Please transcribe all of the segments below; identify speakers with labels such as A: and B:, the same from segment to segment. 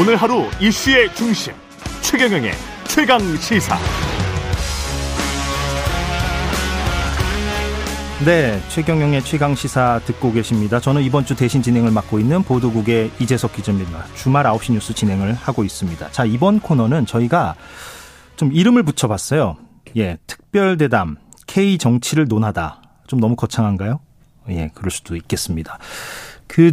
A: 오늘 하루 이슈의 중심 최경영의 최강 시사.
B: 네, 최경영의 최강 시사 듣고 계십니다. 저는 이번 주 대신 진행을 맡고 있는 보도국의 이재석 기자입니다. 주말 9시 뉴스 진행을 하고 있습니다. 자, 이번 코너는 저희가 좀 이름을 붙여봤어요. 예, 특별 대담 K 정치를 논하다. 좀 너무 거창한가요? 예, 그럴 수도 있겠습니다. 그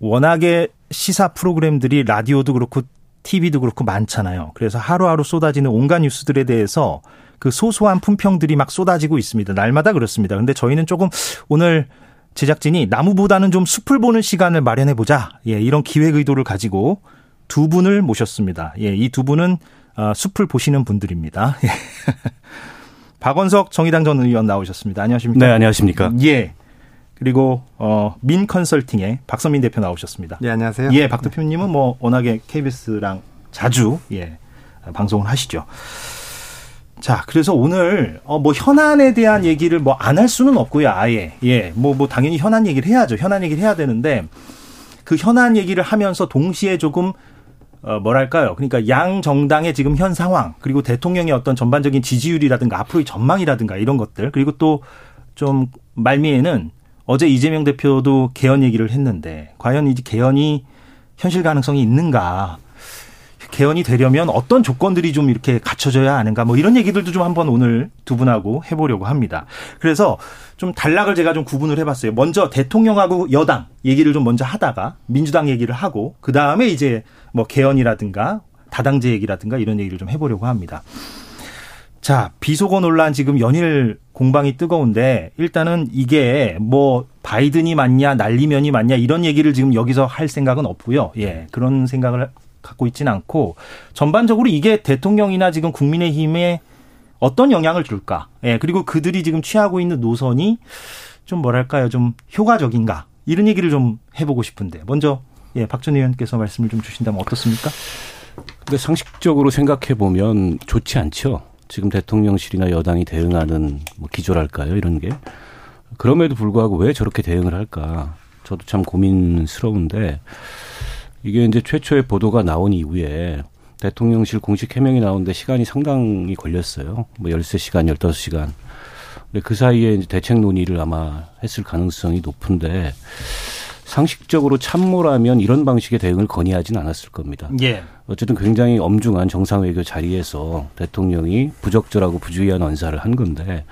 B: 워낙에 시사 프로그램들이 라디오도 그렇고 TV도 그렇고 많잖아요. 그래서 하루하루 쏟아지는 온갖 뉴스들에 대해서 그 소소한 품평들이 막 쏟아지고 있습니다. 날마다 그렇습니다. 근데 저희는 조금 오늘 제작진이 나무보다는 좀 숲을 보는 시간을 마련해 보자. 예, 이런 기획 의도를 가지고 두 분을 모셨습니다. 예, 이 두 분은 어, 숲을 보시는 분들입니다. 예. 박원석 정의당 전 의원 나오셨습니다. 안녕하십니까?
C: 네, 안녕하십니까?
B: 예. 그리고 어, 민 컨설팅의 박선민 대표 나오셨습니다.
D: 네, 안녕하세요.
B: 예, 박 대표님은 뭐 워낙에 KBS랑 자주 예 방송을 하시죠. 자, 그래서 오늘 어 뭐 현안에 대한 얘기를 뭐 안 할 수는 없고요, 아예. 예. 뭐뭐 뭐 당연히 현안 얘기를 해야죠. 현안 얘기를 해야 되는데 그 현안 얘기를 하면서 동시에 조금 어 뭐랄까요? 그러니까 양 정당의 지금 현 상황 그리고 대통령의 어떤 전반적인 지지율이라든가 앞으로의 전망이라든가 이런 것들 그리고 또 좀 말미에는 어제 이재명 대표도 개헌 얘기를 했는데 과연 이 개헌이 현실 가능성이 있는가? 개헌이 되려면 어떤 조건들이 좀 이렇게 갖춰져야 하는가 뭐 이런 얘기들도 좀 한번 오늘 두 분하고 해보려고 합니다. 그래서 좀 단락을 제가 좀 구분을 해봤어요. 먼저 대통령하고 여당 얘기를 좀 먼저 하다가 민주당 얘기를 하고 그 다음에 이제 뭐 개헌이라든가 다당제 얘기라든가 이런 얘기를 좀 해보려고 합니다. 자, 비속어 논란 지금 연일 공방이 뜨거운데 일단은 이게 뭐 바이든이 맞냐 난리면이 맞냐 이런 얘기를 지금 여기서 할 생각은 없고요. 예. 그런 생각을 갖고 있지는 않고 전반적으로 이게 대통령이나 지금 국민의힘에 어떤 영향을 줄까? 예, 그리고 그들이 지금 취하고 있는 노선이 좀 뭐랄까요, 좀 효과적인가? 이런 얘기를 좀 해보고 싶은데 먼저 예, 박전 의원께서 말씀을 좀 주신다면 어떻습니까?
C: 근데 상식적으로 생각해 보면 좋지 않죠. 지금 대통령실이나 여당이 대응하는 뭐 기조랄까요, 이런 게. 그럼에도 불구하고 왜 저렇게 대응을 할까? 저도 참 고민스러운데 이게 이제 최초의 보도가 나온 이후에 대통령실 공식 해명이 나오는데 시간이 상당히 걸렸어요. 뭐 열세 시간 열다섯 시간 근데 그 사이에 이제 대책 논의를 아마 했을 가능성이 높은데 상식적으로 참모라면 이런 방식의 대응을 건의하진 않았을 겁니다.
B: 예.
C: 어쨌든 굉장히 엄중한 정상외교 자리에서 대통령이 부적절하고 부주의한 언사를 한 건데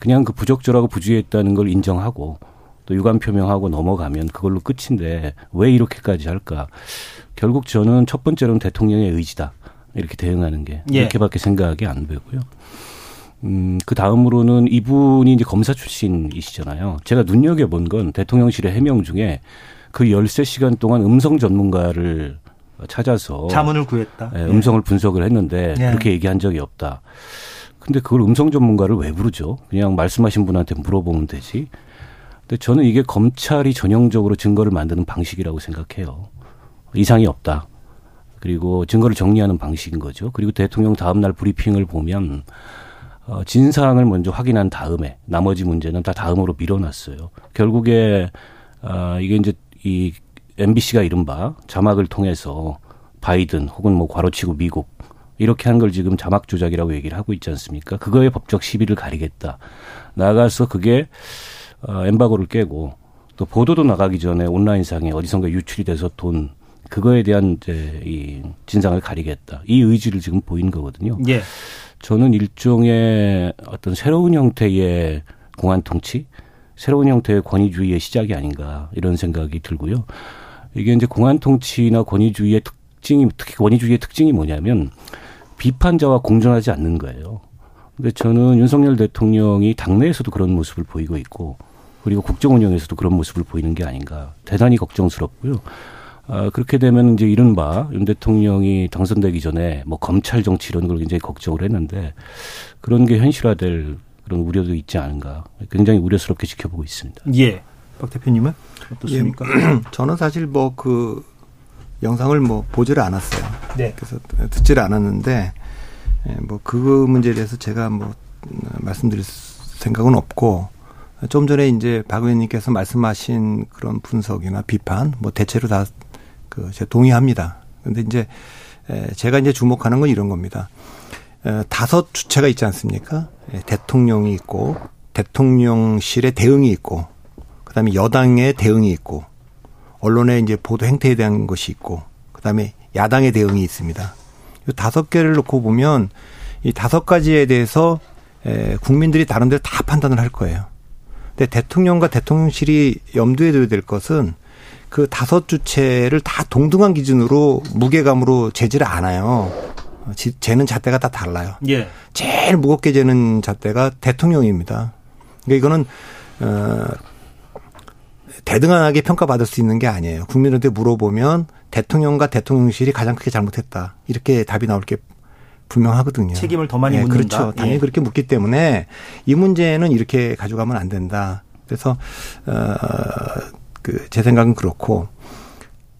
C: 그냥 그 부적절하고 부주의했다는 걸 인정하고 또 유감 표명하고 넘어가면 그걸로 끝인데 왜 이렇게까지 할까? 결국 저는 첫 번째로는 대통령의 의지다. 이렇게 대응하는 게 예. 이렇게밖에 생각이 안 되고요. 음, 그 다음으로는 이분이 이제 검사 출신이시잖아요. 제가 눈여겨본 건 대통령실의 해명 중에 그 열세 시간 동안 음성 전문가를 찾아서
B: 자문을 구했다.
C: 예, 음성을 예. 분석을 했는데 예. 그렇게 얘기한 적이 없다. 근데 그걸 음성 전문가를 왜 부르죠? 그냥 말씀하신 분한테 물어보면 되지. 근데 저는 이게 검찰이 전형적으로 증거를 만드는 방식이라고 생각해요. 이상이 없다. 그리고 증거를 정리하는 방식인 거죠. 그리고 대통령 다음 날 브리핑을 보면 어, 진상을 먼저 확인한 다음에 나머지 문제는 다 다음으로 밀어놨어요. 결국에 어, 이게 이제 이 MBC가 이른바 자막을 통해서 바이든 혹은 뭐 괄호치고 미국 이렇게 한 걸 지금 자막 조작이라고 얘기를 하고 있지 않습니까? 그거에 법적 시비를 가리겠다. 나가서 그게 어, 엠바고를 깨고 또 보도도 나가기 전에 온라인상에 어디선가 유출이 돼서 돈 그거에 대한 이제 이 진상을 가리겠다. 이 의지를 지금 보인 거거든요.
B: 예.
C: 저는 일종의 어떤 새로운 형태의 공안 통치, 새로운 형태의 권위주의의 시작이 아닌가 이런 생각이 들고요. 이게 이제 공안 통치나 권위주의의 특징이 특히 권위주의의 특징이 뭐냐면 비판자와 공존하지 않는 거예요. 근데 저는 윤석열 대통령이 당내에서도 그런 모습을 보이고 있고 그리고 국정 운영에서도 그런 모습을 보이는 게 아닌가 대단히 걱정스럽고요. 아, 그렇게 되면 이제 이른바 윤 대통령이 당선되기 전에 뭐 검찰 정치 이런 걸 굉장히 걱정을 했는데 그런 게 현실화될 그런 우려도 있지 않은가 굉장히 우려스럽게 지켜보고 있습니다.
B: 예. 박 대표님은 어떻습니까?
D: 예, 저는 사실 뭐 그 영상을 뭐 보지를 않았어요.
B: 네.
D: 그래서 듣지를 않았는데 예, 뭐그 문제에 대해서 제가 뭐 말씀드릴 생각은 없고 좀 전에 이제 박 의원님께서 말씀하신 그런 분석이나 비판 뭐 대체로 다 그 제가 동의합니다. 근데 이제 제가 이제 주목하는 건 이런 겁니다. 다섯 주체가 있지 않습니까? 대통령이 있고 대통령실의 대응이 있고 그다음에 여당의 대응이 있고 언론의 이제 보도 행태에 대한 것이 있고 그다음에 야당의 대응이 있습니다. 이 다섯 개를 놓고 보면 이 다섯 가지에 대해서 국민들이 다른 데로 다 판단을 할 거예요. 근데 대통령과 대통령실이 염두에 둬야 될 것은 그 다섯 주체를 다 동등한 기준으로 무게감으로 재지를 않아요. 재는 잣대가 다 달라요. 예. 제일 무겁게 재는 잣대가 대통령입니다. 그러니까 이거는 어 대등하게 평가받을 수 있는 게 아니에요. 국민한테 물어보면 대통령과 대통령실이 가장 크게 잘못했다. 이렇게 답이 나올 게 분명하거든요.
B: 책임을 더 많이
D: 예,
B: 묻는다.
D: 그렇죠. 당연히 예. 그렇게 묻기 때문에 이 문제는 이렇게 가져가면 안 된다. 그래서 어그 제 생각은 그렇고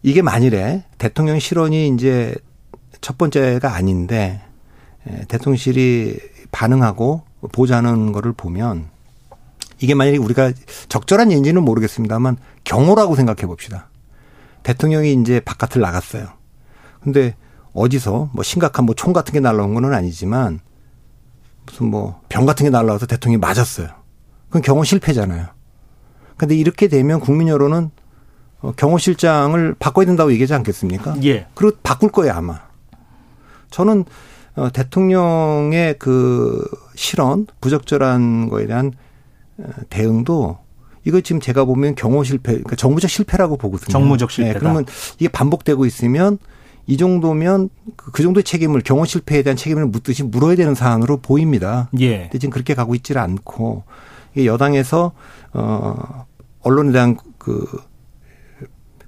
D: 이게 만일에 대통령 실언이 이제 첫 번째가 아닌데 예, 대통령실이 반응하고 보자는 거를 보면 이게 만약에 우리가 적절한 예인지는 모르겠습니다만 경호라고 생각해 봅시다. 대통령이 이제 바깥을 나갔어요. 근데 어디서 뭐 심각한 뭐 총 같은 게 날라온 건 아니지만 무슨 뭐 병 같은 게 날라와서 대통령이 맞았어요. 그건 경호 실패잖아요. 근데 이렇게 되면 국민 여론은 어, 경호실장을 바꿔야 된다고 얘기하지 않겠습니까? 예. 그리고 바꿀 거예요, 아마. 저는 어, 대통령의 그 실언, 부적절한 거에 대한 어, 대응도 이거 지금 제가 보면 경호 실패, 그러니까 정무적 실패라고 보거든요.
B: 정무적 실패.
D: 네, 그러면 이게 반복되고 있으면 이 정도면 그, 그 정도의 책임을 경호 실패에 대한 책임을 묻듯이 물어야 되는 사안으로 보입니다. 예. 근데 지금 그렇게 가고 있지를 않고 이게 여당에서 어 언론에 대한 그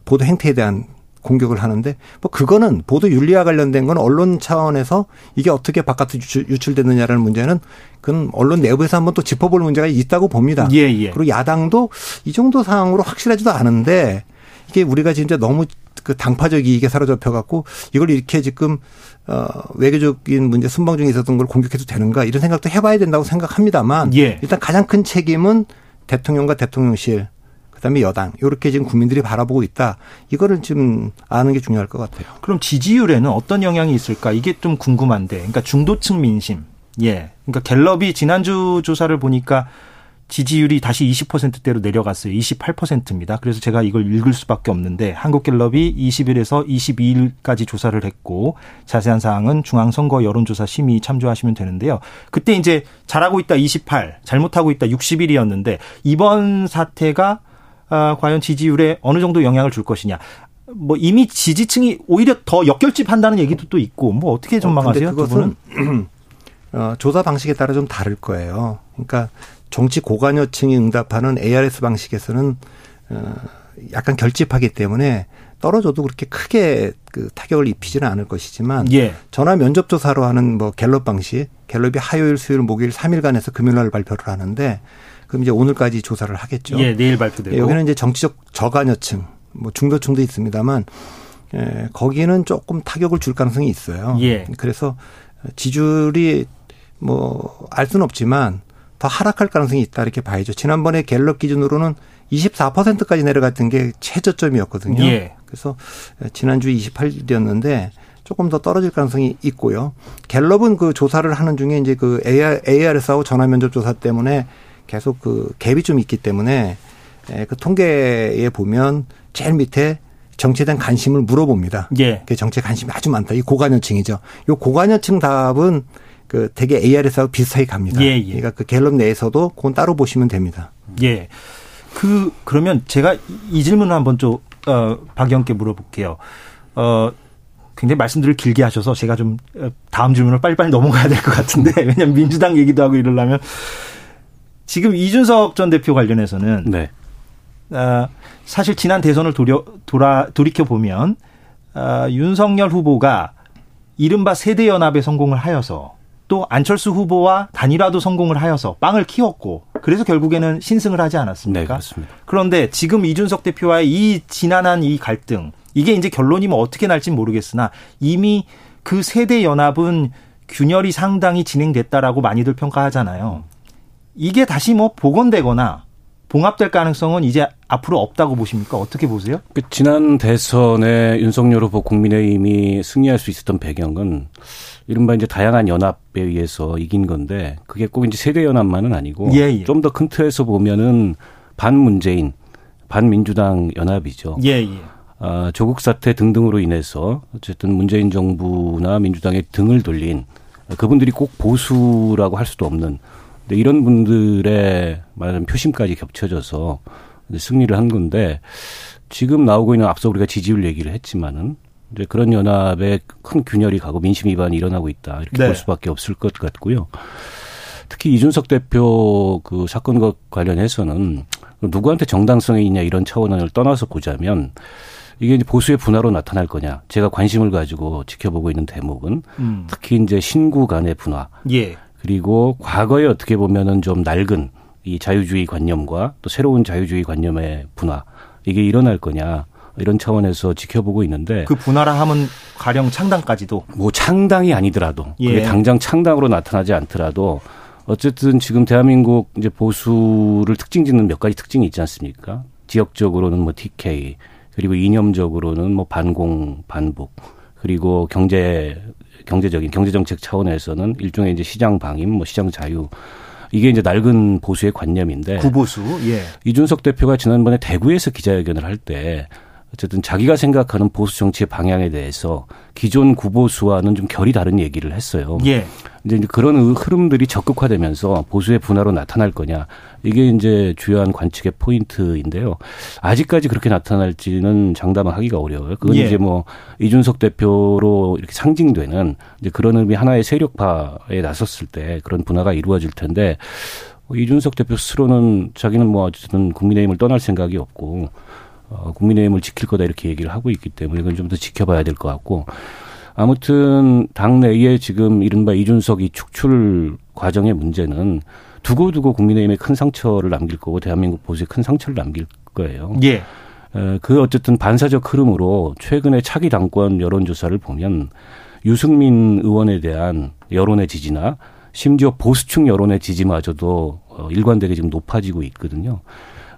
D: 보도 행태에 대한 공격을 하는데 뭐 그거는 보도 윤리와 관련된 건 언론 차원에서 이게 어떻게 바깥으로 유출, 되느냐라는 문제는 그건 언론 내부에서 한번 또 짚어볼 문제가 있다고 봅니다. 예, 예. 그리고 야당도 이 정도 상황으로 확실하지도 않은데 이게 우리가 진짜 너무 그 당파적 이익에 사로잡혀 갖고 이걸 이렇게 지금 어 외교적인 문제 순방 중에 있었던 걸 공격해도 되는가 이런 생각도 해봐야 된다고 생각합니다만 예. 일단 가장 큰 책임은 대통령과 대통령실 그다음에 여당 이렇게 지금 국민들이 바라보고 있다. 이거를 좀 아는 게 중요할 것 같아요.
B: 그럼 지지율에는 어떤 영향이 있을까? 이게 좀 궁금한데. 그러니까 중도층 민심. 예. 그러니까 갤럽이 지난주 조사를 보니까 지지율이 다시 20%대로 내려갔어요. 28%입니다. 그래서 제가 이걸 읽을 수밖에 없는데 한국갤럽이 20일에서 22일까지 조사를 했고 자세한 사항은 중앙선거 여론조사 심의 참조하시면 되는데요. 그때 이제 잘하고 있다 28, 잘못하고 있다 60일이었는데 이번 사태가 아, 과연 지지율에 어느 정도 영향을 줄 것이냐. 뭐 이미 지지층이 오히려 더 역결집한다는 얘기도 또 있고 뭐 어떻게 전망하세요? 어,
D: 그것은 어, 조사 방식에 따라 좀 다를 거예요. 그러니까 정치 고관여층이 응답하는 ARS 방식에서는 어, 약간 결집하기 때문에 떨어져도 그렇게 크게 그 타격을 입히지는 않을 것이지만 예. 전화 면접 조사로 하는 뭐 갤럽 방식 갤럽이 화요일, 수요일, 목요일 3일간 해서 금요일 날 발표를 하는데 그럼 이제 오늘까지 조사를 하겠죠.
B: 예, 내일 발표되고.
D: 예, 여기는 이제 정치적 저간여층, 뭐 중도층도 있습니다만 예, 거기는 조금 타격을 줄 가능성이 있어요. 예. 그래서 지지율이 뭐 알 수는 없지만 더 하락할 가능성이 있다 이렇게 봐야죠. 지난번에 갤럽 기준으로는 24%까지 내려갔던 게 최저점이었거든요. 예. 그래서 지난주 28일이었는데 조금 더 떨어질 가능성이 있고요. 갤럽은 그 조사를 하는 중에 이제 그 AR, ARS하고 전화 면접 조사 때문에 계속 그 갭이 좀 있기 때문에 그 통계에 보면 제일 밑에 정치에 대한 관심을 물어봅니다. 예. 그 정치에 관심이 아주 많다. 이 고관여층이죠. 이 고관여층 답은 그 되게 ARS하고 비슷하게 갑니다. 예, 예. 그러니까 그 갤럽 내에서도 그건 따로 보시면 됩니다.
B: 예. 그 그러면 제가 이 질문을 한번 좀 어, 박영께 물어볼게요. 어 굉장히 말씀들을 길게 하셔서 제가 좀 어, 다음 질문을 빨리빨리 넘어가야 될 것 같은데 왜냐하면 민주당 얘기도 하고 이러려면 지금 이준석 전 대표 관련해서는 네. 어, 사실 지난 대선을 돌려, 돌아 돌이켜 보면 어, 윤석열 후보가 이른바 세대 연합에 성공을 하여서 또 안철수 후보와 단일화도 성공을 하여서 빵을 키웠고 그래서 결국에는 신승을 하지 않았습니까? 네,
C: 그렇습니다.
B: 그런데 지금 이준석 대표와의 이 지난한 이 갈등 이게 이제 결론이 뭐 어떻게 날지 모르겠으나 이미 그 세대 연합은 균열이 상당히 진행됐다라고 많이들 평가하잖아요. 이게 다시 뭐 복원되거나 봉합될 가능성은 이제 앞으로 없다고 보십니까? 어떻게 보세요?
C: 그 지난 대선에 윤석열 후보 국민의힘이 승리할 수 있었던 배경은 이른바 이제 다양한 연합에 의해서 이긴 건데 그게 꼭 이제 세대 연합만은 아니고 예, 예. 좀더 큰 틀에서 보면은 반문재인, 반민주당 연합이죠. 예, 예. 아, 조국 사태 등등으로 인해서 어쨌든 문재인 정부나 민주당의 등을 돌린 그분들이 꼭 보수라고 할 수도 없는 근데 이런 분들의 말하자면 표심까지 겹쳐져서 승리를 한 건데 지금 나오고 있는 앞서 우리가 지지율 얘기를 했지만은 이제 그런 연합에 큰 균열이 가고 민심 위반이 일어나고 있다 이렇게 네. 볼 수밖에 없을 것 같고요. 특히 이준석 대표 그 사건과 관련해서는 누구한테 정당성이 있냐 이런 차원을 떠나서 보자면 이게 이제 보수의 분화로 나타날 거냐. 제가 관심을 가지고 지켜보고 있는 대목은 음. 특히 이제 신구 간의 분화. 예. 그리고 과거에 어떻게 보면은 좀 낡은 이 자유주의 관념과 또 새로운 자유주의 관념의 분화. 이게 일어날 거냐. 이런 차원에서 지켜보고 있는데
B: 그 분화라 하면 가령 창당까지도
C: 뭐 창당이 아니더라도 예. 그게 당장 창당으로 나타나지 않더라도 어쨌든 지금 대한민국 이제 보수를 특징 짓는 몇 가지 특징이 있지 않습니까? 지역적으로는 뭐 TK 그리고 이념적으로는 뭐 반공 반복 그리고 경제 경제적인 경제 정책 차원에서는 일종의 이제 시장 방임 뭐 시장 자유 이게 이제 낡은 보수의 관념인데
B: 구보수 예.
C: 이준석 대표가 지난번에 대구에서 기자회견을 할 때 어쨌든 자기가 생각하는 보수 정치의 방향에 대해서 기존 구보수와는 좀 결이 다른 얘기를 했어요. 예. 이제 그런 흐름들이 적극화되면서 보수의 분화로 나타날 거냐 이게 이제 주요한 관측의 포인트인데요. 아직까지 그렇게 나타날지는 장담하기가 어려워요. 그건 예. 이제 뭐 이준석 대표로 이렇게 상징되는 이제 그런 의미 하나의 세력화에 나섰을 때 그런 분화가 이루어질 텐데 이준석 대표 스스로는 자기는 뭐 어쨌든 국민의힘을 떠날 생각이 없고 어, 국민의힘을 지킬 거다 이렇게 얘기를 하고 있기 때문에 이건 좀 더 지켜봐야 될 것 같고 아무튼 당내에 지금 이른바 이준석 이 축출 과정의 문제는 두고두고 국민의힘에 큰 상처를 남길 거고 대한민국 보수에 큰 상처를 남길 거예요. 예. 그 어쨌든 반사적 흐름으로 최근에 차기 당권 여론조사를 보면 유승민 의원에 대한 여론의 지지나 심지어 보수층 여론의 지지마저도 어, 일관되게 지금 높아지고 있거든요.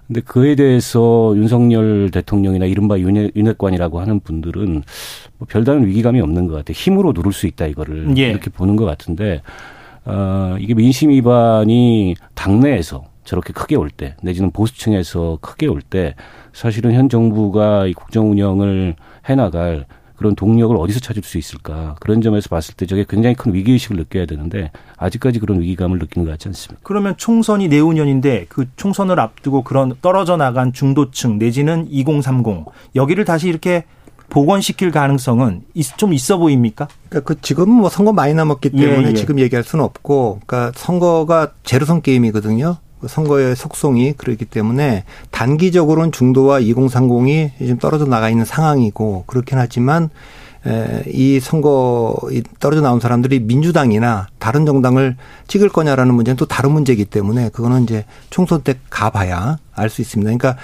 C: 근데 그에 대해서 윤석열 대통령이나 이른바 윤회, 윤회관이라고 하는 분들은 뭐 별다른 위기감이 없는 것 같아요. 힘으로 누를 수 있다 이거를 예. 이렇게 보는 것 같은데 어, 이게 민심 위반이 당내에서 저렇게 크게 올 때, 내지는 보수층에서 크게 올 때, 사실은 현 정부가 이 국정 운영을 해나갈 그런 동력을 어디서 찾을 수 있을까 그런 점에서 봤을 때 저게 굉장히 큰 위기 의식을 느껴야 되는데 아직까지 그런 위기감을 느끼는 것 같지 않습니다.
B: 그러면 총선이 내후년인데 그 총선을 앞두고 그런 떨어져 나간 중도층 내지는 2030 여기를 다시 이렇게 복원시킬 가능성은 좀 있어 보입니까?
D: 그러니까 그 지금 뭐 선거 많이 남았기 때문에 예, 예. 지금 얘기할 수는 없고, 그러니까 선거가 제로섬 게임이거든요. 그 선거의 속성이 그렇기 때문에 단기적으로는 중도와 2030이 지금 떨어져 나가 있는 상황이고 그렇긴 하지만 이 선거 떨어져 나온 사람들이 민주당이나 다른 정당을 찍을 거냐라는 문제는 또 다른 문제이기 때문에 그거는 이제 총선 때 가봐야 알 수 있습니다. 그러니까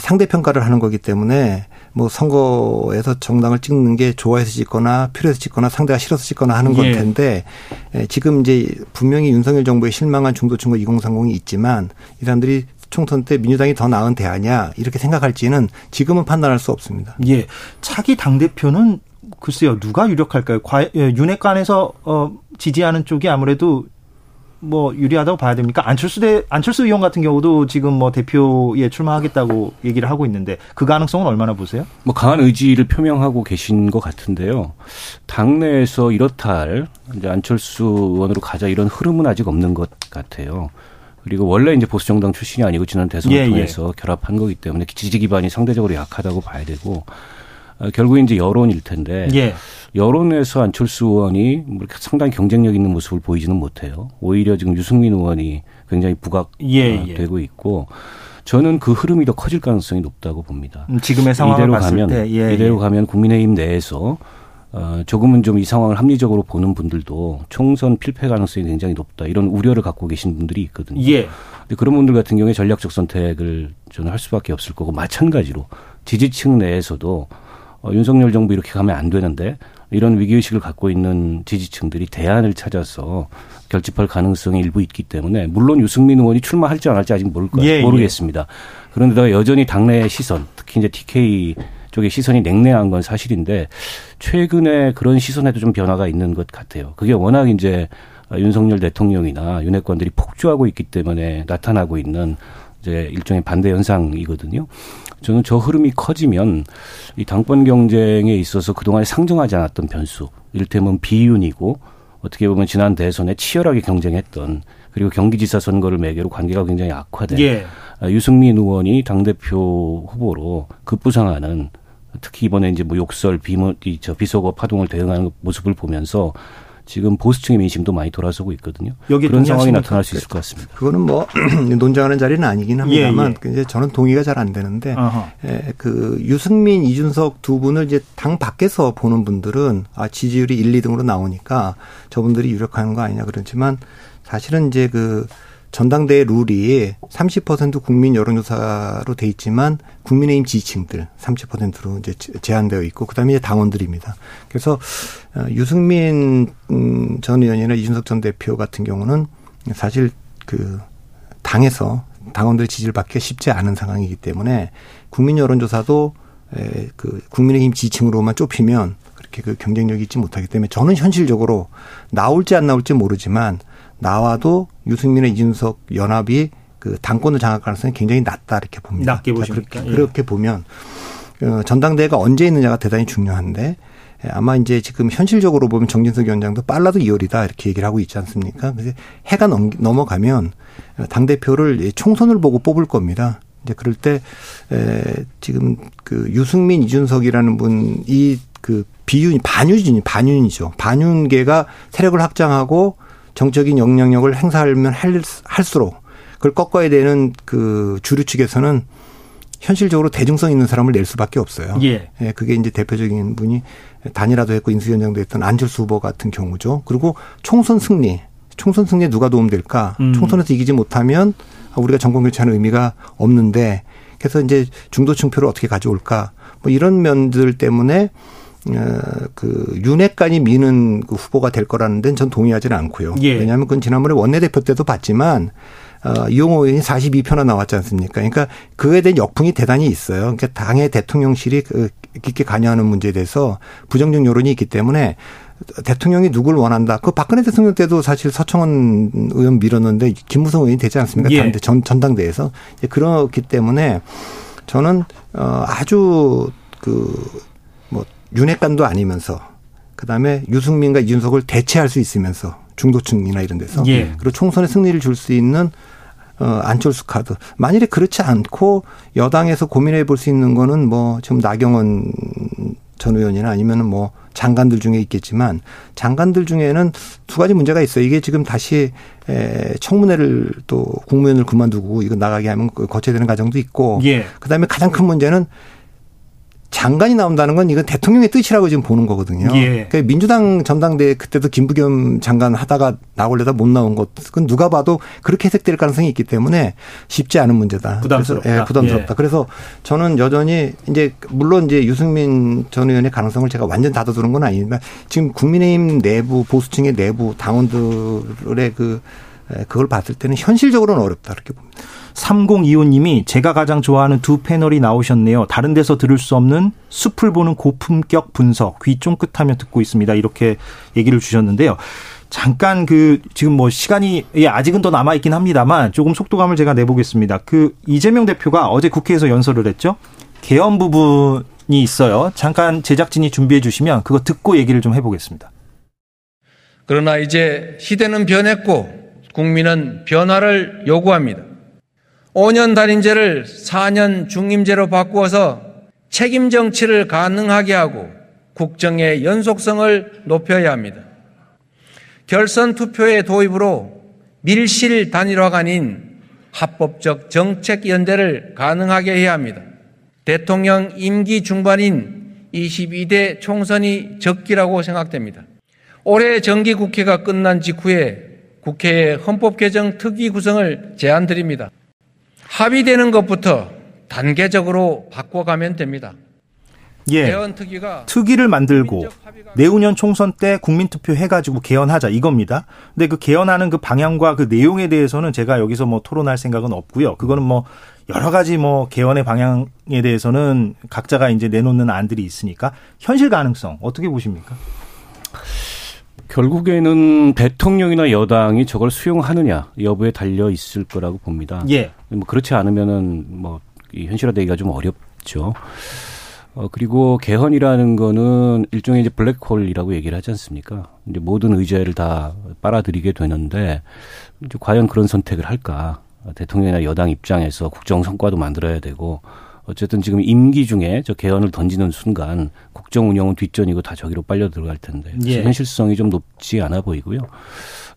D: 상대 평가를 하는 거기 때문에 뭐 선거에서 정당을 찍는 게 좋아해서 찍거나 필요해서 찍거나 상대가 싫어서 찍거나 하는 건 예. 텐데 예. 지금 이제 분명히 윤석열 정부에 실망한 중도층과 2030이 있지만 이 사람들이 총선 때 민주당이 더 나은 대안이야 이렇게 생각할지는 지금은 판단할 수 없습니다.
B: 예. 차기 당 대표는 글쎄요 누가 유력할까요? 과, 예, 윤핵관에서 어, 지지하는 쪽이 아무래도 뭐 유리하다고 봐야 됩니까? 안철수 대 안철수 의원 같은 경우도 지금 뭐 대표에 출마하겠다고 얘기를 하고 있는데 그 가능성은 얼마나 보세요?
C: 뭐 강한 의지를 표명하고 계신 것 같은데요. 당내에서 이렇다 할 이제 안철수 의원으로 가자 이런 흐름은 아직 없는 것 같아요. 그리고 원래 이제 보수 정당 출신이 아니고 지난 대선을 예, 예. 통해서 예. 결합한 거기 때문에 지지 기반이 상대적으로 약하다고 봐야 되고 어, 결국 이제 여론일 텐데 예. 여론에서 안철수 의원이 뭐 상당히 경쟁력 있는 모습을 보이지는 못해요. 오히려 지금 유승민 의원이 굉장히 부각되고 예, 예. 있고 저는 그 흐름이 더 커질 가능성이 높다고 봅니다.
B: 음, 지금의 상황을 이대로
C: 가면
B: 때
C: 예, 이대로 예. 가면 국민의힘 내에서 어, 조금은 좀 이 상황을 합리적으로 보는 분들도 총선 필패 가능성이 굉장히 높다 이런 우려를 갖고 계신 분들이 있거든요. 예. 근데 그런 분들 같은 경우에 전략적 선택을 저는 할 수밖에 없을 거고 마찬가지로 지지층 내에서도 어, 윤석열 정부 이렇게 가면 안 되는데 이런 위기의식을 갖고 있는 지지층들이 대안을 찾아서 결집할 가능성이 일부 있기 때문에 물론 유승민 의원이 출마할지 안 할지 아직 모를 거 예, 예, 모르겠습니다. 그런데다가 여전히 당내 시선, 특히 이제 TK 쪽의 시선이 냉랭한 건 사실인데 최근에 그런 시선에도 좀 변화가 있는 것 같아요. 그게 워낙 이제 윤석열 대통령이나 윤핵관들이 폭주하고 있기 때문에 나타나고 있는 이제 일종의 반대 현상이거든요. 저는 저 흐름이 커지면 이 당권 경쟁에 있어서 그동안에 상정하지 않았던 변수, 이를테면 비윤이고 어떻게 보면 지난 대선에 치열하게 경쟁했던 그리고 경기지사 선거를 매개로 관계가 굉장히 악화된 예. 유승민 의원이 당대표 후보로 급부상하는 특히 이번에 이제 뭐 욕설, 비모, 이저 비속어 파동을 대응하는 모습을 보면서 지금 보수층의 민심도 많이 돌아서고 있거든요. 여기 그런 상황이 나타날 수 있을 것 같습니다.
D: 그거는 뭐 논쟁하는 자리는 아니긴 합니다만 예, 예. 이제 저는 동의가 잘 안 되는데 예, 그 유승민, 이준석 두 분을 이제 당 밖에서 보는 분들은 아 지지율이 1, 2등으로 나오니까 저분들이 유력한 거 아니냐 그렇지만 사실은 이제 그 전당대회 룰이 30% 국민 여론조사로 돼 있지만 국민의힘 지지층들 30%로 이제 제한되어 있고 그다음에 이제 당원들입니다. 그래서 어, 유승민 음, 전 의원이나 이준석 전 대표 같은 경우는 사실 그 당에서 당원들 지지를 받기 쉽지 않은 상황이기 때문에 국민 여론조사도 그 국민의힘 지지층으로만 좁히면 그렇게 그 경쟁력이 있지 못하기 때문에 저는 현실적으로 나올지 안 나올지 모르지만 나와도 유승민의 이준석 연합이 그 당권을 장악할 가능성이 굉장히 낮다 이렇게 봅니다.
B: 낮게 보십니까?
D: 그렇게, 예. 그렇게 보면 어, 전당대회가 언제 있느냐가 대단히 중요한데 예, 아마 이제 지금 현실적으로 보면 정진석 위원장도 빨라도 2월이다 이렇게 얘기를 하고 있지 않습니까? 그래서 해가 넘어가면 당 대표를 총선을 보고 뽑을 겁니다. 이제 그럴 때 에, 지금 그 유승민 이준석이라는 분 이 그 비윤 반윤이 반윤이죠. 반윤계가 세력을 확장하고 정적인 영향력을 행사하면 할수록 그걸 꺾어야 되는 그 주류 측에서는 현실적으로 대중성 있는 사람을 낼 수밖에 없어요. 예. 예 그게 이제 대표적인 분이 단일화도 했고 인수위원장도 했던 안철수 후보 같은 경우죠. 그리고 총선 승리. 총선 승리에 누가 도움될까? 음. 총선에서 이기지 못하면 우리가 정권 교체하는 의미가 없는데 그래서 이제 중도층 표를 어떻게 가져올까? 뭐 이런 면들 때문에 어, 그 윤핵관이 미는 그 후보가 될 거라는 데는 전 동의하지는 않고요. 예. 왜냐하면 그건 지난번에 원내대표 때도 봤지만 어, 이용호 의원이 42표나 나왔지 않습니까? 그러니까 그에 대한 역풍이 대단히 있어요. 그러니까 당의 대통령실이 그 깊게 관여하는 문제에 대해서 부정적 여론이 있기 때문에 대통령이 누굴 원한다. 그 박근혜 대통령 때도 사실 서청원 의원 밀었는데 김무성 의원이 되지 않습니까? 예. 전, 전당대에서. 그렇기 때문에 저는 어 아주 그 윤핵관도 아니면서 그다음에 유승민과 이준석을 대체할 수 있으면서 중도층이나 이런 데서 예. 그리고 총선에 승리를 줄 수 있는 어 안철수 카드. 만일에 그렇지 않고 여당에서 고민해 볼 수 있는 거는 뭐 지금 나경원 전 의원이나 아니면은 뭐 장관들 중에 있겠지만 장관들 중에는 두 가지 문제가 있어요. 이게 지금 다시 에 청문회를 또 국무위원을 그만두고 이거 나가게 하면 거쳐야 되는 과정도 있고 예. 그다음에 가장 큰 문제는 장관이 나온다는 건 이건 대통령의 뜻이라고 지금 보는 거거든요. 예. 그러니까 민주당 전당대회 그때도 김부겸 장관 하다가 나올려다 못 나온 것, 그건 누가 봐도 그렇게 해석될 가능성이 있기 때문에 쉽지 않은 문제다.
B: 부담스럽다.
D: 그래서, 예, 부담스럽다. 예. 그래서 저는 여전히 이제 물론 이제 유승민 전 의원의 가능성을 제가 완전 닫아두는 건 아니지만 지금 국민의힘 내부 보수층의 내부 당원들의 그 그걸 봤을 때는 현실적으로는 어렵다 이렇게 봅니다.
B: 3025님이 제가 가장 좋아하는 두 패널이 나오셨네요. 다른 데서 들을 수 없는 숲을 보는 고품격 분석, 귀 쫑긋하며 듣고 있습니다. 이렇게 얘기를 주셨는데요. 잠깐 그 지금 뭐 시간이 예, 아직은 더 남아 있긴 합니다만 조금 속도감을 제가 내보겠습니다. 그 이재명 대표가 어제 국회에서 연설을 했죠. 개헌 부분이 있어요. 잠깐 제작진이 준비해 주시면 그거 듣고 얘기를 좀 해보겠습니다.
E: 그러나 이제 시대는 변했고 국민은 변화를 요구합니다. 5년 단임제를 4년 중임제로 바꾸어서 책임 정치를 가능하게 하고 국정의 연속성을 높여야 합니다. 결선 투표의 도입으로 밀실 단일화가 아닌 합법적 정책 연대를 가능하게 해야 합니다. 대통령 임기 중반인 22대 총선이 적기라고 생각됩니다. 올해 정기 국회가 끝난 직후에 국회의 헌법 개정 특위 구성을 제안드립니다. 합의되는 것부터 단계적으로 바꿔가면 됩니다.
B: 예. 특위를 만들고 내후년 총선 때 국민투표 해가지고 개헌하자 이겁니다. 근데 그 개헌하는 그 방향과 그 내용에 대해서는 제가 여기서 뭐 토론할 생각은 없고요. 그거는 뭐 여러 가지 뭐 개헌의 방향에 대해서는 각자가 이제 내놓는 안들이 있으니까 현실 가능성 어떻게 보십니까?
C: 결국에는 대통령이나 여당이 저걸 수용하느냐 여부에 달려 있을 거라고 봅니다. 예. 뭐 그렇지 않으면은 뭐 현실화되기가 좀 어렵죠. 어, 그리고 개헌이라는 거는 일종의 이제 블랙홀이라고 얘기를 하지 않습니까? 이제 모든 의제를 다 빨아들이게 되는데, 이제 과연 그런 선택을 할까? 대통령이나 여당 입장에서 국정 성과도 만들어야 되고, 어쨌든 지금 임기 중에 저 개헌을 던지는 순간 국정 운영은 뒷전이고 다 저기로 빨려 들어갈 텐데 예. 현실성이 좀 높지 않아 보이고요.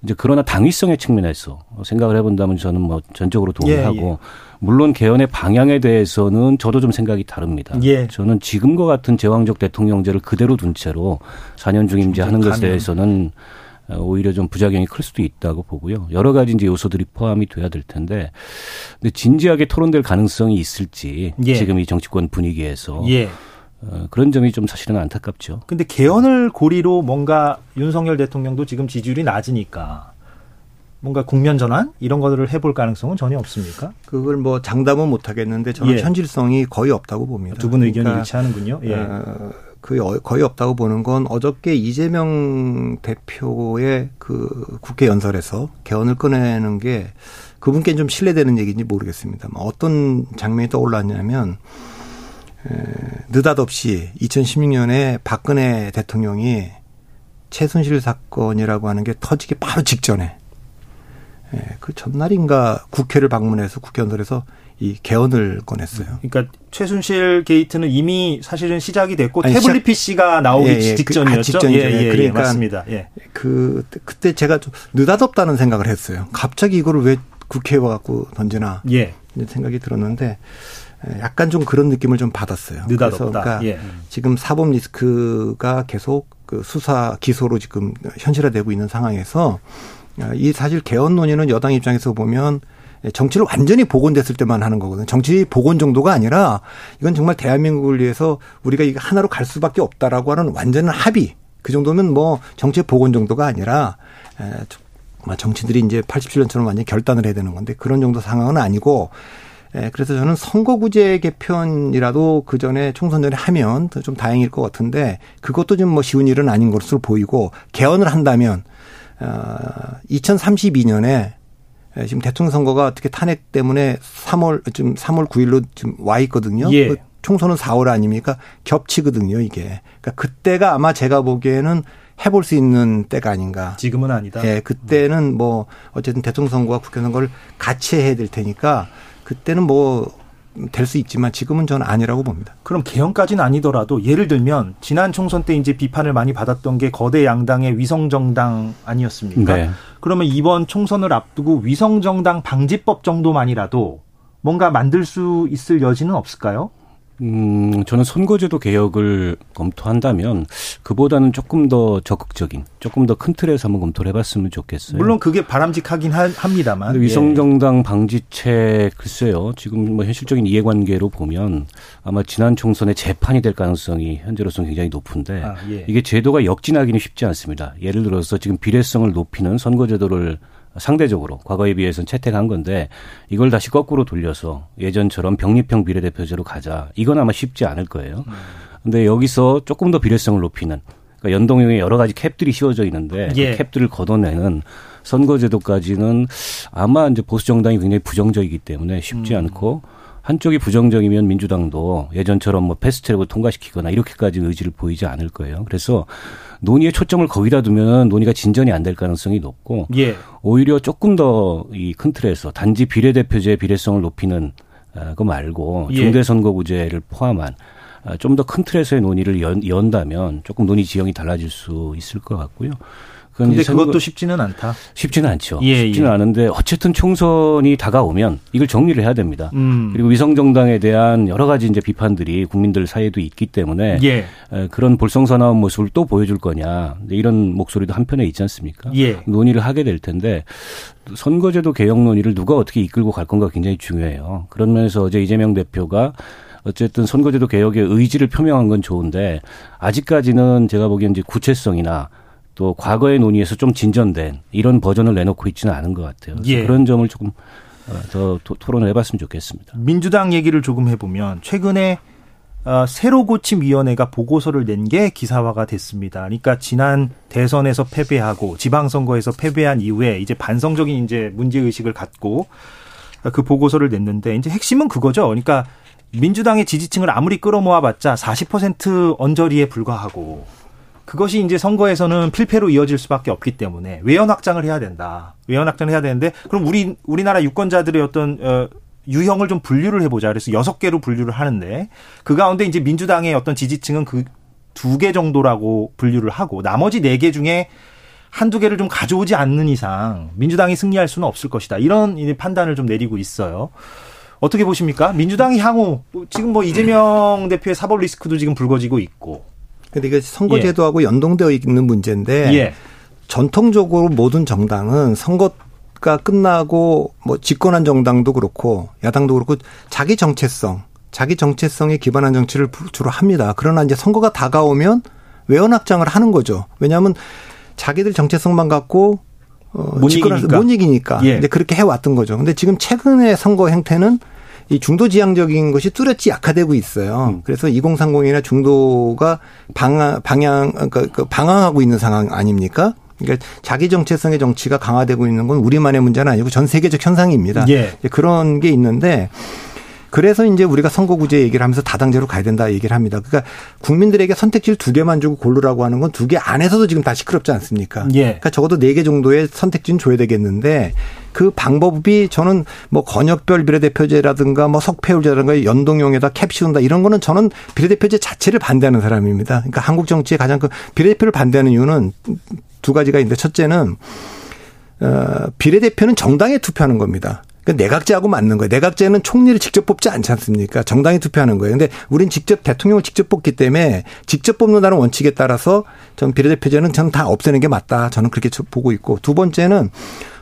C: 이제 그러나 당위성의 측면에서 생각을 해본다면 저는 뭐 전적으로 동의하고 예, 예. 물론 개헌의 방향에 대해서는 저도 좀 생각이 다릅니다. 예. 저는 지금과 같은 제왕적 대통령제를 그대로 둔 채로 4년 중임제 하는 것에 대해서는 오히려 좀 부작용이 클 수도 있다고 보고요. 여러 가지 이제 요소들이 포함이 돼야 될 텐데, 근데 진지하게 토론될 가능성이 있을지 예. 지금 이 정치권 분위기에서 예. 어, 그런 점이 좀 사실은 안타깝죠.
B: 근데 개헌을 고리로 뭔가 윤석열 대통령도 지금 지지율이 낮으니까 뭔가 국면 전환 이런 것들을 해볼 가능성은 전혀 없습니까?
D: 그걸 뭐 장담은 못 하겠는데 저는 예. 현실성이 거의 없다고 봅니다.
B: 두 분 의견이 그러니까 일치하는군요. 예. 어,
D: 그 거의 없다고 보는 건 어저께 이재명 대표의 그 국회 연설에서 개헌을 꺼내는 게 그분께 좀 신뢰되는 얘기인지 모르겠습니다. 어떤 장면이 떠올랐냐면 에, 느닷없이 2016년에 박근혜 대통령이 최순실 사건이라고 하는 게 터지기 바로 직전에 예, 그 전날인가 국회를 방문해서 국회 연설에서 이 개헌을 꺼냈어요.
B: 그러니까 최순실 게이트는 이미 사실은 시작이 됐고 아니, 태블릿 시작, PC가 나오기 예, 예, 그 직전이었죠. 그,
D: 직전이죠. 예, 예, 예, 그러니까 맞습니다. 예. 그 그때 제가 좀 느닷없다는 생각을 했어요. 갑자기 이거를 왜 국회에 와갖고 던지나 예. 생각이 들었는데 약간 좀 그런 느낌을 좀 받았어요.
B: 느닷없다. 그러니까
D: 예. 지금 사법 리스크가 계속 그 수사 기소로 지금 현실화되고 있는 상황에서 이 사실 개헌 논의는 여당 입장에서 보면 정치를 완전히 복원됐을 때만 하는 거거든요. 정치 복원 정도가 아니라 이건 정말 대한민국을 위해서 우리가 이거 하나로 갈 수밖에 없다라고 하는 완전한 합의. 그 정도면 뭐 정치 복원 정도가 아니라 정치들이 이제 87년처럼 완전히 결단을 해야 되는 건데 그런 정도 상황은 아니고 그래서 저는 선거구제 개편이라도 그 전에 총선 전에 하면 좀 다행일 것 같은데 그것도 좀 뭐 쉬운 일은 아닌 것으로 보이고 개헌을 한다면 어 2032년에 예, 지금 대통령 선거가 어떻게 탄핵 때문에 3월 지금 3월 9일로 지금 와 있거든요. 예. 그 총선은 4월 아닙니까? 겹치거든요, 이게. 그러니까 그때가 아마 제가 보기에는 해볼 수 있는 때가 아닌가.
B: 지금은 아니다.
D: 예, 그때는 뭐 어쨌든 대통령 선거와 국회 선거를 같이 해야 될 테니까 그때는 뭐 될 수 있지만 지금은 저는 아니라고 봅니다.
B: 그럼 개헌까지는 아니더라도 예를 들면 지난 총선 때 이제 비판을 많이 받았던 게 거대 양당의 위성 정당 아니었습니까? 네. 그러면 이번 총선을 앞두고 위성 정당 방지법 정도만이라도 뭔가 만들 수 있을 여지는 없을까요?
C: 음, 저는 선거제도 개혁을 검토한다면 그보다는 조금 더 적극적인, 조금 더 큰 틀에서 한번 검토를 해봤으면 좋겠어요.
B: 물론 그게 바람직하긴 하, 합니다만.
C: 위성정당 예. 방지책 글쎄요. 지금 뭐 현실적인 이해관계로 보면 아마 지난 총선에 재판이 될 가능성이 현재로서는 굉장히 높은데 아, 예. 이게 제도가 역진하기는 쉽지 않습니다. 예를 들어서 지금 비례성을 높이는 선거제도를 상대적으로 과거에 비해서는 채택한 건데 이걸 다시 거꾸로 돌려서 예전처럼 병립형 비례대표제로 가자. 이건 아마 쉽지 않을 거예요. 근데 여기서 조금 더 비례성을 높이는 그러니까 연동형의 여러 가지 캡들이 씌워져 있는데 그 예. 그 캡들을 걷어내는 선거제도까지는 아마 이제 보수 정당이 굉장히 부정적이기 때문에 쉽지 음. 않고 한쪽이 부정적이면 민주당도 예전처럼 뭐 패스트트랙을 통과시키거나 이렇게까지 의지를 보이지 않을 거예요. 그래서 논의의 초점을 거기다 두면 논의가 진전이 안 될 가능성이 높고 예. 오히려 조금 더 이 큰 틀에서 단지 비례대표제 비례성을 높이는 아, 거 말고 예. 중대선거구제를 포함한 아, 좀더 큰 틀에서의 논의를 연, 연다면 조금 논의 지형이 달라질 수 있을 것 같고요.
B: 근데 그것도 쉽지는 않다.
C: 쉽지는 않죠. 예, 쉽지는 예. 않은데 어쨌든 총선이 다가오면 이걸 정리를 해야 됩니다. 음. 그리고 위성 정당에 대한 여러 가지 이제 비판들이 국민들 사이에도 있기 때문에 예. 그런 볼성사나운 모습을 또 보여줄 거냐 이런 목소리도 한편에 있지 않습니까? 예. 논의를 하게 될 텐데 선거제도 개혁 논의를 누가 어떻게 이끌고 갈 건가 굉장히 중요해요. 그런 면에서 어제 이재명 대표가 어쨌든 선거제도 개혁의 의지를 표명한 건 좋은데 아직까지는 제가 보기엔 이제 구체성이나 또 과거의 논의에서 좀 진전된 이런 버전을 내놓고 있지는 않은 것 같아요. 예. 그런 점을 조금 어, 더 토론을 해봤으면 좋겠습니다.
B: 민주당 얘기를 조금 해보면 최근에 어, 새로 고침 위원회가 보고서를 낸 게 기사화가 됐습니다. 그러니까 지난 대선에서 패배하고 지방선거에서 패배한 이후에 이제 반성적인 이제 문제 의식을 갖고 그 보고서를 냈는데 이제 핵심은 그거죠. 그러니까 민주당의 지지층을 아무리 끌어모아봤자 40% 언저리에 불과하고 그것이 이제 선거에서는 필패로 이어질 수밖에 없기 때문에 외연 확장을 해야 된다. 외연 확장을 해야 되는데 그럼 우리 우리나라 유권자들의 어떤 어 유형을 좀 분류를 해보자. 그래서 여섯 개로 분류를 하는데 그 가운데 이제 민주당의 어떤 지지층은 그 두 개 정도라고 분류를 하고 나머지 네 개 중에 한두 개를 좀 가져오지 않는 이상 민주당이 승리할 수는 없을 것이다. 이런 판단을 좀 내리고 있어요. 어떻게 보십니까? 민주당이 향후 지금 뭐 이재명 대표의 사법 리스크도 지금 불거지고 있고
D: 근데 이게 선거제도하고 예. 연동되어 있는 문제인데 예. 전통적으로 모든 정당은 선거 가 끝나고 뭐 집권한 정당도 그렇고 야당도 그렇고 자기 정체성, 자기 정체성에 기반한 정치를 주로 합니다. 그러나 이제 선거가 다가오면 외연 확장을 하는 거죠. 왜냐하면 자기들 정체성만 갖고 어, 못 이기니까, 못 이기니까. 예. 이제 그렇게 해왔던 거죠. 근데 지금 최근의 선거 행태는 이 중도 지향적인 것이 뚜렷이 약화되고 있어요. 음. 그래서 2030이나 중도가 방향, 방향, 그러니까 그 방황하고 있는 상황 아닙니까? 그러니까 자기 정체성의 정치가 강화되고 있는 건 우리만의 문제는 아니고 전 세계적 현상입니다. 예. 그런 게 있는데 그래서 이제 우리가 선거구제 얘기를 하면서 다당제로 가야 된다 얘기를 합니다. 그러니까 국민들에게 선택지를 두 개만 주고 고르라고 하는 건 두 개 안에서도 지금 다 시끄럽지 않습니까? 예. 그러니까 적어도 네 개 정도의 선택지는 줘야 되겠는데 그 방법이 저는 뭐 권역별 비례대표제라든가 뭐 석패율제라든가 연동형에다 캡 씌운다 이런 거는 저는 비례대표제 자체를 반대하는 사람입니다. 그러니까 한국 정치의 가장 큰 비례대표를 반대하는 이유는 두 가지가 있는데 첫째는 어, 비례대표는 정당에 투표하는 겁니다. 그러니까 내각제하고 맞는 거예요. 내각제는 총리를 직접 뽑지 않지 않습니까? 정당이 투표하는 거예요. 근데 우린 직접 대통령을 직접 뽑기 때문에 직접 뽑는다는 원칙에 따라서 전 비례대표제는 저는 다 없애는 게 맞다. 저는 그렇게 보고 있고 두 번째는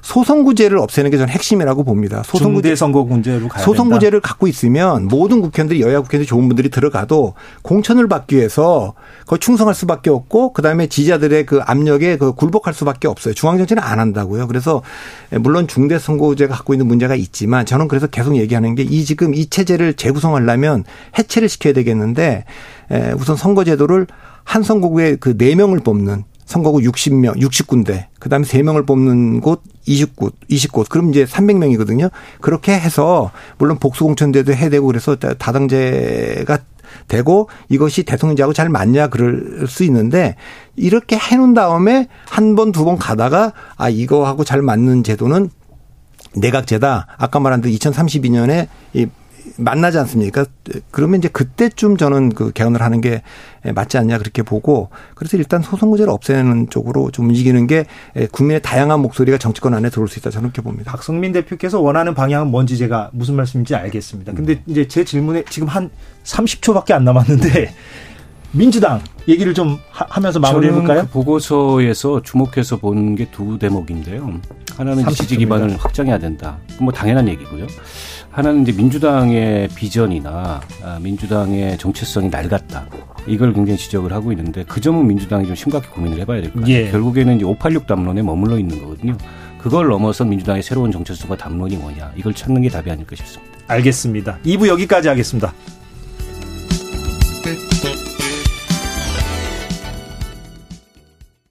D: 소선구제를 없애는 게 저는 핵심이라고 봅니다.
B: 소선구제 선거구제로 가야
D: 소선구제를 갖고 있으면 모든 국회의원들이 여야 국회의원들이 좋은 분들이 들어가도 공천을 받기 위해서 거의 충성할 수밖에 없고 그다음에 지지자들의 그 압력에 그 굴복할 수밖에 없어요. 중앙 정치는 안 한다고요. 그래서 물론 중대 선거구제가 갖고 있는 문제가 있지만 저는 그래서 계속 얘기하는 게 이 지금 이 체제를 재구성하려면 해체를 시켜야 되겠는데 우선 선거제도를 한 선거구에 그 4명을 뽑는 선거구 60명, 60군데, 그 다음에 3명을 뽑는 곳 20곳, 20곳. 그럼 이제 300명이거든요. 그렇게 해서, 물론 복수공천제도 해야 되고 그래서 다당제가 되고 이것이 대통령제하고 잘 맞냐 그럴 수 있는데 이렇게 해놓은 다음에 한 번, 두 번 가다가 아, 이거하고 잘 맞는 제도는 내각제다. 아까 말한 듯 2032년에 이 만나지 않습니까? 그러면 이제 그때쯤 저는 그 개헌을 하는 게 맞지 않냐 그렇게 보고 그래서 일단 소송구제를 없애는 쪽으로 좀 움직이는 게 국민의 다양한 목소리가 정치권 안에 들어올 수 있다 저는 그렇게 봅니다.
B: 박성민 대표께서 원하는 방향은 뭔지 제가 무슨 말씀인지 알겠습니다. 근데 음. 이제 제 질문에 지금 한 30초밖에 안 남았는데 민주당 얘기를 좀 하 면서 마무리해 볼까요? 그
C: 보고서에서 주목해서 본 게 두 대목인데요. 하나는 지지 기반을 확장해야 된다. 뭐 당연한 얘기고요. 하나는 이제 민주당의 비전이나 아, 민주당의 정체성이 낡았다. 이걸 굉장히 지적을 하고 있는데 그 점은 민주당이 좀 심각히 고민을 해봐야 될 것 같아요. 예. 결국에는 이제 586 담론에 머물러 있는 거거든요. 그걸 넘어서 민주당의 새로운 정체성과 담론이 뭐냐 이걸 찾는 게 답이 아닐까 싶습니다.
B: 알겠습니다. 2부 여기까지 하겠습니다.